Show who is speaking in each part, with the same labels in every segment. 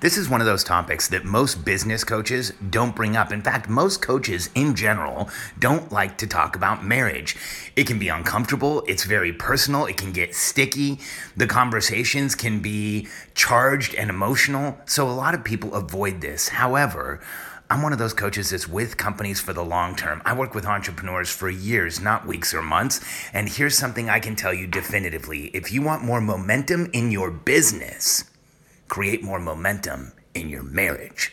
Speaker 1: This is one of those topics that most business coaches don't bring up. In fact, most coaches in general don't like to talk about marriage. It can be uncomfortable, it's very personal, it can get sticky, the conversations can be charged and emotional. So, a lot of people avoid this. However, I'm one of those coaches that's with companies for the long term. I work with entrepreneurs for years, not weeks or months. And here's something I can tell you definitively if you want more momentum in your business, create more momentum in your marriage.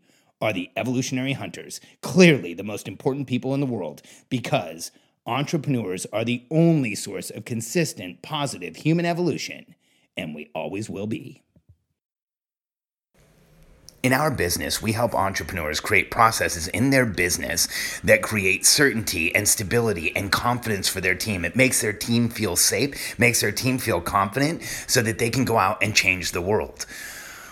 Speaker 2: are the evolutionary hunters, clearly the most important people in the world, because entrepreneurs are the only source of consistent, positive human evolution, and we always will be.
Speaker 1: In our business, we help entrepreneurs create processes in their business that create certainty and stability and confidence for their team. It makes their team feel safe, makes their team feel confident so that they can go out and change the world.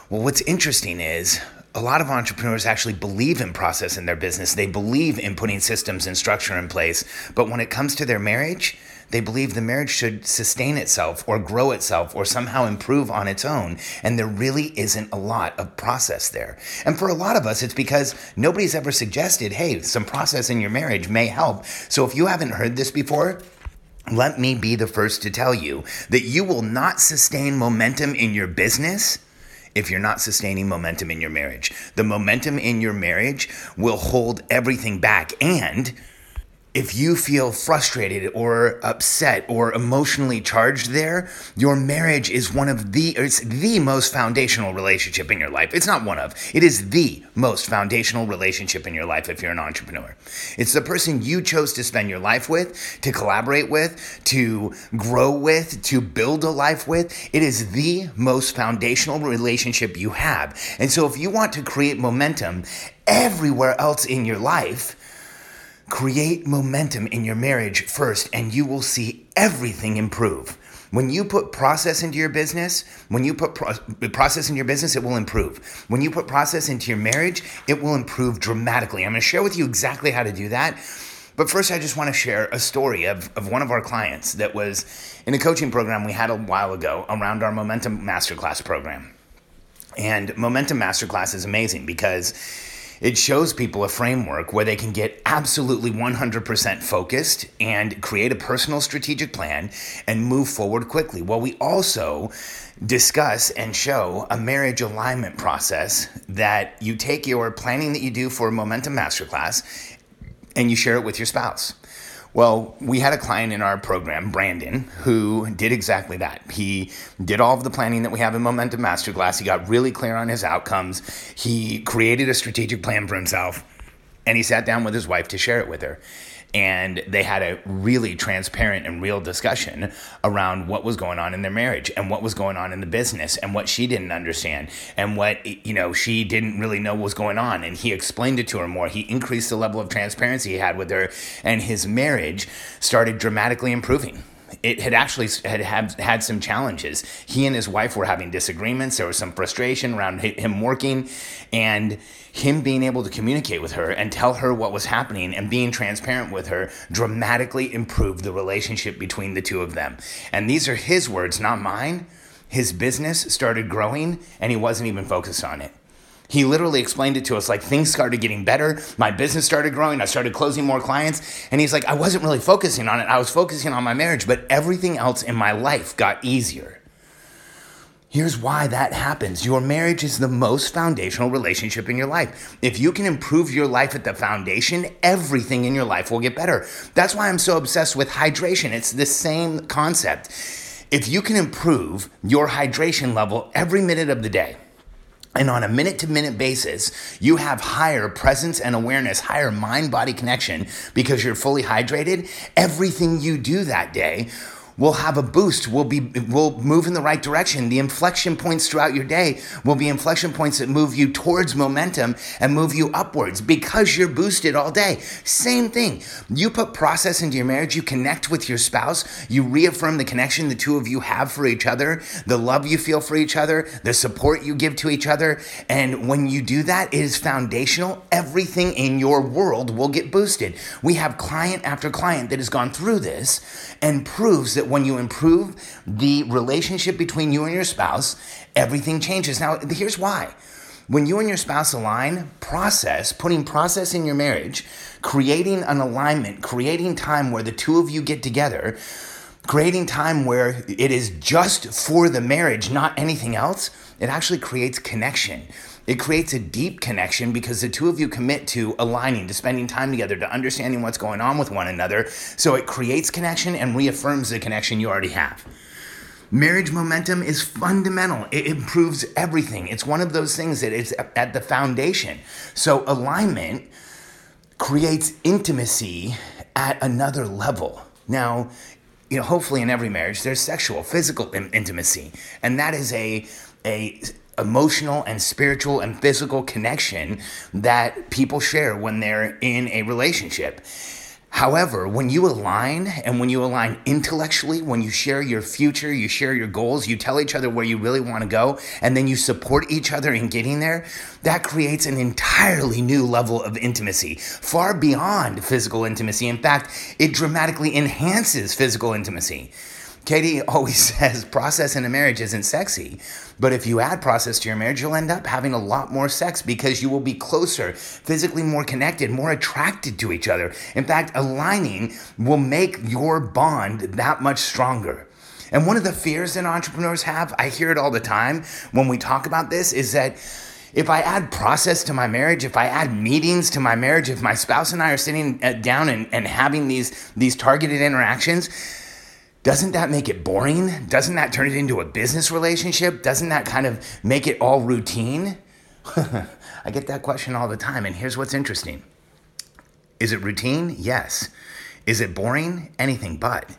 Speaker 1: Well, what's interesting is a lot of entrepreneurs actually believe in process in their business. They believe in putting systems and structure in place. But when it comes to their marriage, they believe the marriage should sustain itself or grow itself or somehow improve on its own. And there really isn't a lot of process there. And for a lot of us, it's because nobody's ever suggested, hey, some process in your marriage may help. So if you haven't heard this before, let me be the first to tell you that you will not sustain momentum in your business if you're not sustaining momentum in your marriage. The momentum in your marriage will hold everything back. And if you feel frustrated or upset or emotionally charged there, your marriage is one of the it's the most foundational relationship in your life. It's not one of. It is the most foundational relationship in your life if you're an entrepreneur. It's the person you chose to spend your life with, to collaborate with, to grow with, to build a life with. It is the most foundational relationship you have. And so if you want to create momentum everywhere else in your life, Create momentum in your marriage first, and you will see everything improve. When you put process into your business, when you put pro- process in your business, it will improve. When you put process into your marriage, it will improve dramatically. I'm going to share with you exactly how to do that. But first, I just want to share a story of, of one of our clients that was in a coaching program we had a while ago around our Momentum Masterclass program. And Momentum Masterclass is amazing because it shows people a framework where they can get absolutely 100% focused and create a personal strategic plan and move forward quickly. Well, we also discuss and show a marriage alignment process that you take your planning that you do for Momentum Masterclass and you share it with your spouse. Well, we had a client in our program, Brandon, who did exactly that. He did all of the planning that we have in Momentum Masterclass. He got really clear on his outcomes. He created a strategic plan for himself, and he sat down with his wife to share it with her and they had a really transparent and real discussion around what was going on in their marriage and what was going on in the business and what she didn't understand and what you know she didn't really know was going on. And he explained it to her more. He increased the level of transparency he had with her and his marriage started dramatically improving it had actually had, had had some challenges. He and his wife were having disagreements. There was some frustration around him working, and him being able to communicate with her and tell her what was happening and being transparent with her dramatically improved the relationship between the two of them. And these are his words, not mine. His business started growing, and he wasn't even focused on it. He literally explained it to us like things started getting better. My business started growing. I started closing more clients. And he's like, I wasn't really focusing on it. I was focusing on my marriage, but everything else in my life got easier. Here's why that happens. Your marriage is the most foundational relationship in your life. If you can improve your life at the foundation, everything in your life will get better. That's why I'm so obsessed with hydration. It's the same concept. If you can improve your hydration level every minute of the day, and on a minute to minute basis, you have higher presence and awareness, higher mind body connection because you're fully hydrated. Everything you do that day will have a boost. Will be will move in the right direction. The inflection points throughout your day will be inflection points that move you towards momentum and move you upwards because you're boosted all day. Same thing. You put process into your marriage. You connect with your spouse. You reaffirm the connection the two of you have for each other the love you feel for each other the support you give to each other. And when you do that it is foundational. Everything in your world will get boosted. We have client after client that has gone through this and proves that when you improve the relationship between you and your spouse, everything changes. Now, here's why. When you and your spouse align, process, putting process in your marriage, creating an alignment, creating time where the two of you get together, creating time where it is just for the marriage, not anything else, it actually creates connection. It creates a deep connection because the two of you commit to aligning, to spending time together, to understanding what's going on with one another. So it creates connection and reaffirms the connection you already have. Marriage momentum is fundamental. It improves everything. It's one of those things that is at the foundation. So alignment creates intimacy at another level. Now, you know, hopefully in every marriage there's sexual, physical intimacy, and that is a a emotional and spiritual and physical connection that people share when they're in a relationship. However, when you align and when you align intellectually, when you share your future, you share your goals, you tell each other where you really want to go, and then you support each other in getting there, that creates an entirely new level of intimacy, far beyond physical intimacy. In fact, it dramatically enhances physical intimacy. Katie always says process in a marriage isn't sexy, but if you add process to your marriage, you'll end up having a lot more sex because you will be closer, physically more connected, more attracted to each other. In fact, aligning will make your bond that much stronger. And one of the fears that entrepreneurs have, I hear it all the time when we talk about this, is that if I add process to my marriage, if I add meetings to my marriage, if my spouse and I are sitting uh, down and, and having these, these targeted interactions, doesn't that make it boring? Doesn't that turn it into a business relationship? Doesn't that kind of make it all routine? I get that question all the time, and here's what's interesting. Is it routine? Yes. Is it boring? Anything but.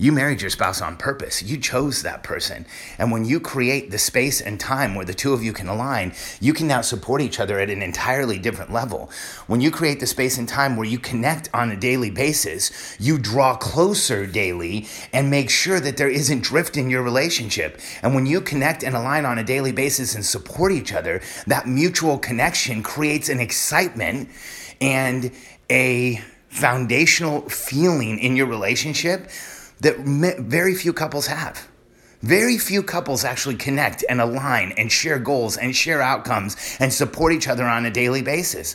Speaker 1: You married your spouse on purpose. You chose that person. And when you create the space and time where the two of you can align, you can now support each other at an entirely different level. When you create the space and time where you connect on a daily basis, you draw closer daily and make sure that there isn't drift in your relationship. And when you connect and align on a daily basis and support each other, that mutual connection creates an excitement and a foundational feeling in your relationship that very few couples have. Very few couples actually connect and align and share goals and share outcomes and support each other on a daily basis.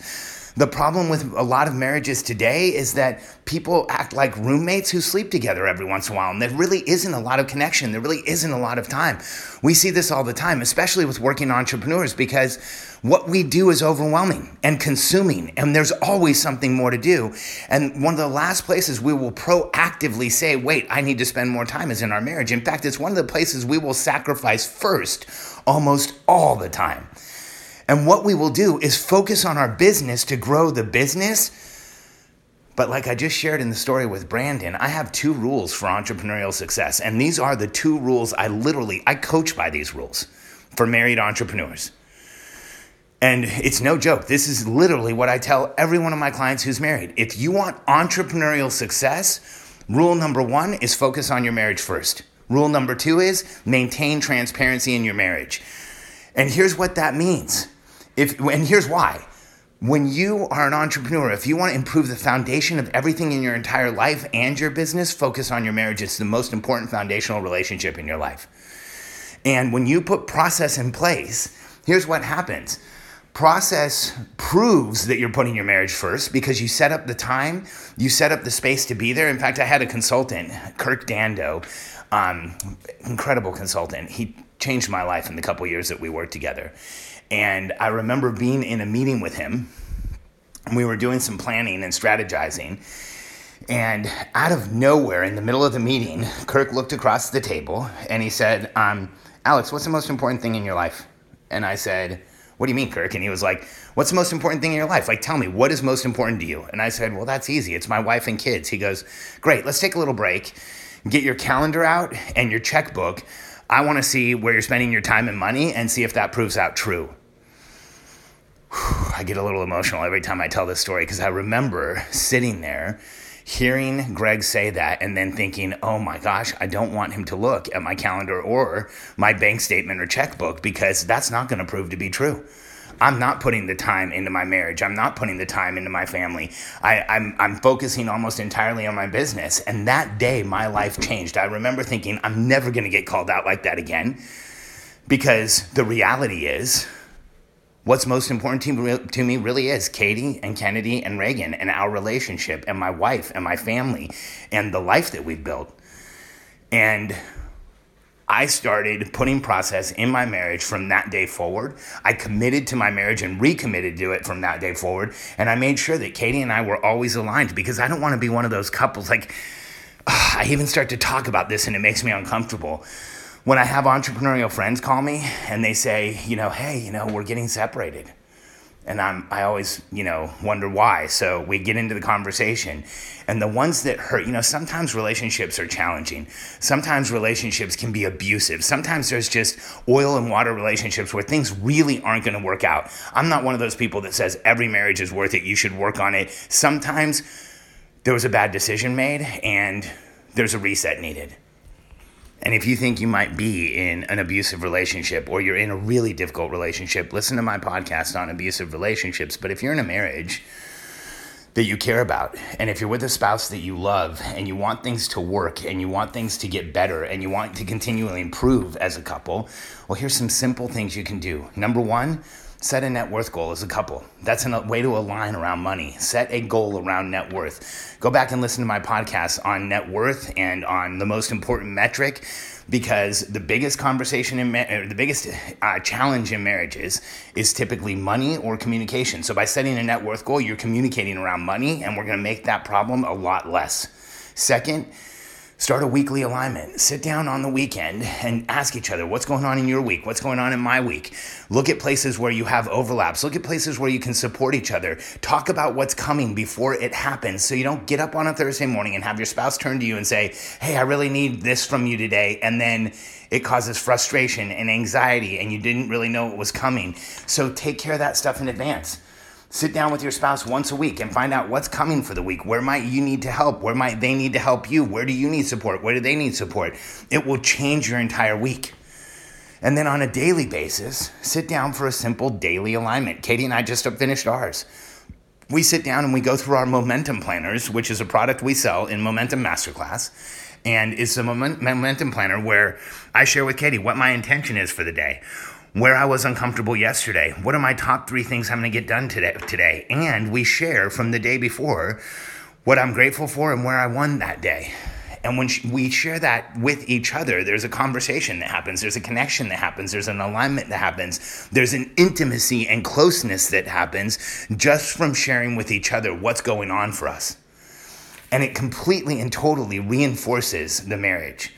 Speaker 1: The problem with a lot of marriages today is that people act like roommates who sleep together every once in a while, and there really isn't a lot of connection. There really isn't a lot of time. We see this all the time, especially with working entrepreneurs, because what we do is overwhelming and consuming, and there's always something more to do. And one of the last places we will proactively say, wait, I need to spend more time is in our marriage. In fact, it's one of the places we will sacrifice first almost all the time. And what we will do is focus on our business to grow the business. But like I just shared in the story with Brandon, I have two rules for entrepreneurial success. And these are the two rules I literally I coach by these rules for married entrepreneurs. And it's no joke. This is literally what I tell every one of my clients who's married. If you want entrepreneurial success, rule number 1 is focus on your marriage first. Rule number 2 is maintain transparency in your marriage. And here's what that means. If, and here's why. When you are an entrepreneur, if you want to improve the foundation of everything in your entire life and your business, focus on your marriage. It's the most important foundational relationship in your life. And when you put process in place, here's what happens process proves that you're putting your marriage first because you set up the time, you set up the space to be there. In fact, I had a consultant, Kirk Dando, um, incredible consultant. He changed my life in the couple years that we worked together. And I remember being in a meeting with him. We were doing some planning and strategizing. And out of nowhere, in the middle of the meeting, Kirk looked across the table and he said, um, Alex, what's the most important thing in your life? And I said, What do you mean, Kirk? And he was like, What's the most important thing in your life? Like, tell me, what is most important to you? And I said, Well, that's easy. It's my wife and kids. He goes, Great, let's take a little break. Get your calendar out and your checkbook. I want to see where you're spending your time and money and see if that proves out true. I get a little emotional every time I tell this story because I remember sitting there hearing Kirk say that and then thinking, oh my gosh, I don't want him to look at my calendar or my bank statement or checkbook because that's not going to prove to be true. I'm not putting the time into my marriage. I'm not putting the time into my family. I, am I'm, I'm focusing almost entirely on my business. And that day, my life changed. I remember thinking, I'm never going to get called out like that again. Because the reality is, what's most important to, to me really is Katie and Kennedy and Reagan and our relationship and my wife and my family and the life that we've built. And I started putting process in my marriage from that day forward. I committed to my marriage and recommitted to it from that day forward. And I made sure that Katie and I were always aligned because I don't want to be one of those couples. Like, I even start to talk about this and it makes me uncomfortable. When I have entrepreneurial friends call me and they say, you know, hey, you know, we're getting separated and I'm I always you know wonder why. So we get into the conversation, and the ones that hurt, you know, sometimes relationships are challenging. Sometimes relationships can be abusive. Sometimes there's just oil and water relationships where things really aren't going to work out. I'm not one of those people that says every marriage is worth it. You should work on it. Sometimes there was a bad decision made, and there's a reset needed. And if you think you might be in an abusive relationship or you're in a really difficult relationship, listen to my podcast on abusive relationships. But if you're in a marriage that you care about, and if you're with a spouse that you love and you want things to work and you want things to get better and you want to continually improve as a couple, well, here's some simple things you can do. Number one, set a net worth goal as a couple. That's a way to align around money. Set a goal around net worth. Go back and listen to my podcast on net worth and on the most important metric because the biggest conversation in ma- the biggest uh, challenge in marriages is typically money or communication. So by setting a net worth goal, you're communicating around money and we're going to make that problem a lot less. Second, Start a weekly alignment. Sit down on the weekend and ask each other what's going on in your week, what's going on in my week. Look at places where you have overlaps. Look at places where you can support each other. Talk about what's coming before it happens so you don't get up on a Thursday morning and have your spouse turn to you and say, Hey, I really need this from you today. And then it causes frustration and anxiety and you didn't really know it was coming. So take care of that stuff in advance. Sit down with your spouse once a week and find out what's coming for the week. Where might you need to help? Where might they need to help you? Where do you need support? Where do they need support? It will change your entire week. And then on a daily basis, sit down for a simple daily alignment. Katie and I just finished ours. We sit down and we go through our momentum planners, which is a product we sell in Momentum Masterclass. And it's a momentum planner where I share with Katie what my intention is for the day where I was uncomfortable yesterday. What are my top three things I'm going to get done today? Today, and we share from the day before what I'm grateful for and where I won that day. And when we share that with each other, there's a conversation that happens, there's a connection that happens, there's an alignment that happens, there's an intimacy and closeness that happens just from sharing with each other what's going on for us. And it completely and totally reinforces the marriage.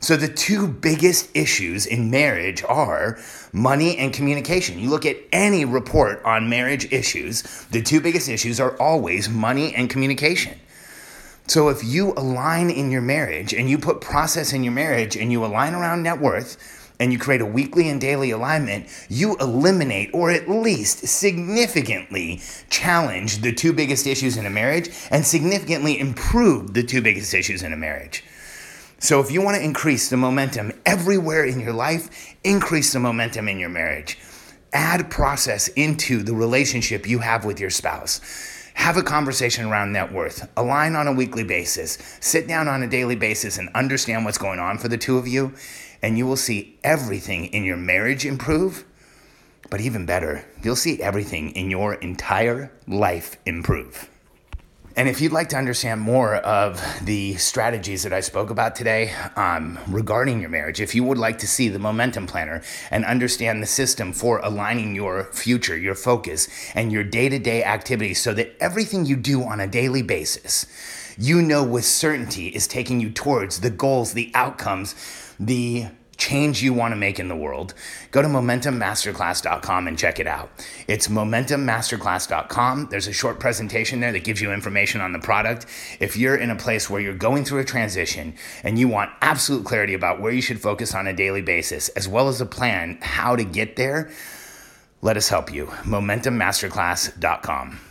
Speaker 1: So, the two biggest issues in marriage are money and communication. You look at any report on marriage issues, the two biggest issues are always money and communication. So, if you align in your marriage and you put process in your marriage and you align around net worth, and you create a weekly and daily alignment, you eliminate or at least significantly challenge the two biggest issues in a marriage and significantly improve the two biggest issues in a marriage. So, if you want to increase the momentum everywhere in your life, increase the momentum in your marriage. Add process into the relationship you have with your spouse. Have a conversation around net worth. Align on a weekly basis. Sit down on a daily basis and understand what's going on for the two of you. And you will see everything in your marriage improve. But even better, you'll see everything in your entire life improve. And if you'd like to understand more of the strategies that I spoke about today um, regarding your marriage, if you would like to see the momentum planner and understand the system for aligning your future, your focus, and your day to day activities so that everything you do on a daily basis, you know with certainty is taking you towards the goals, the outcomes, the change you want to make in the world, go to momentummasterclass.com and check it out. It's momentummasterclass.com. There's a short presentation there that gives you information on the product. If you're in a place where you're going through a transition and you want absolute clarity about where you should focus on a daily basis, as well as a plan how to get there, let us help you. momentummasterclass.com.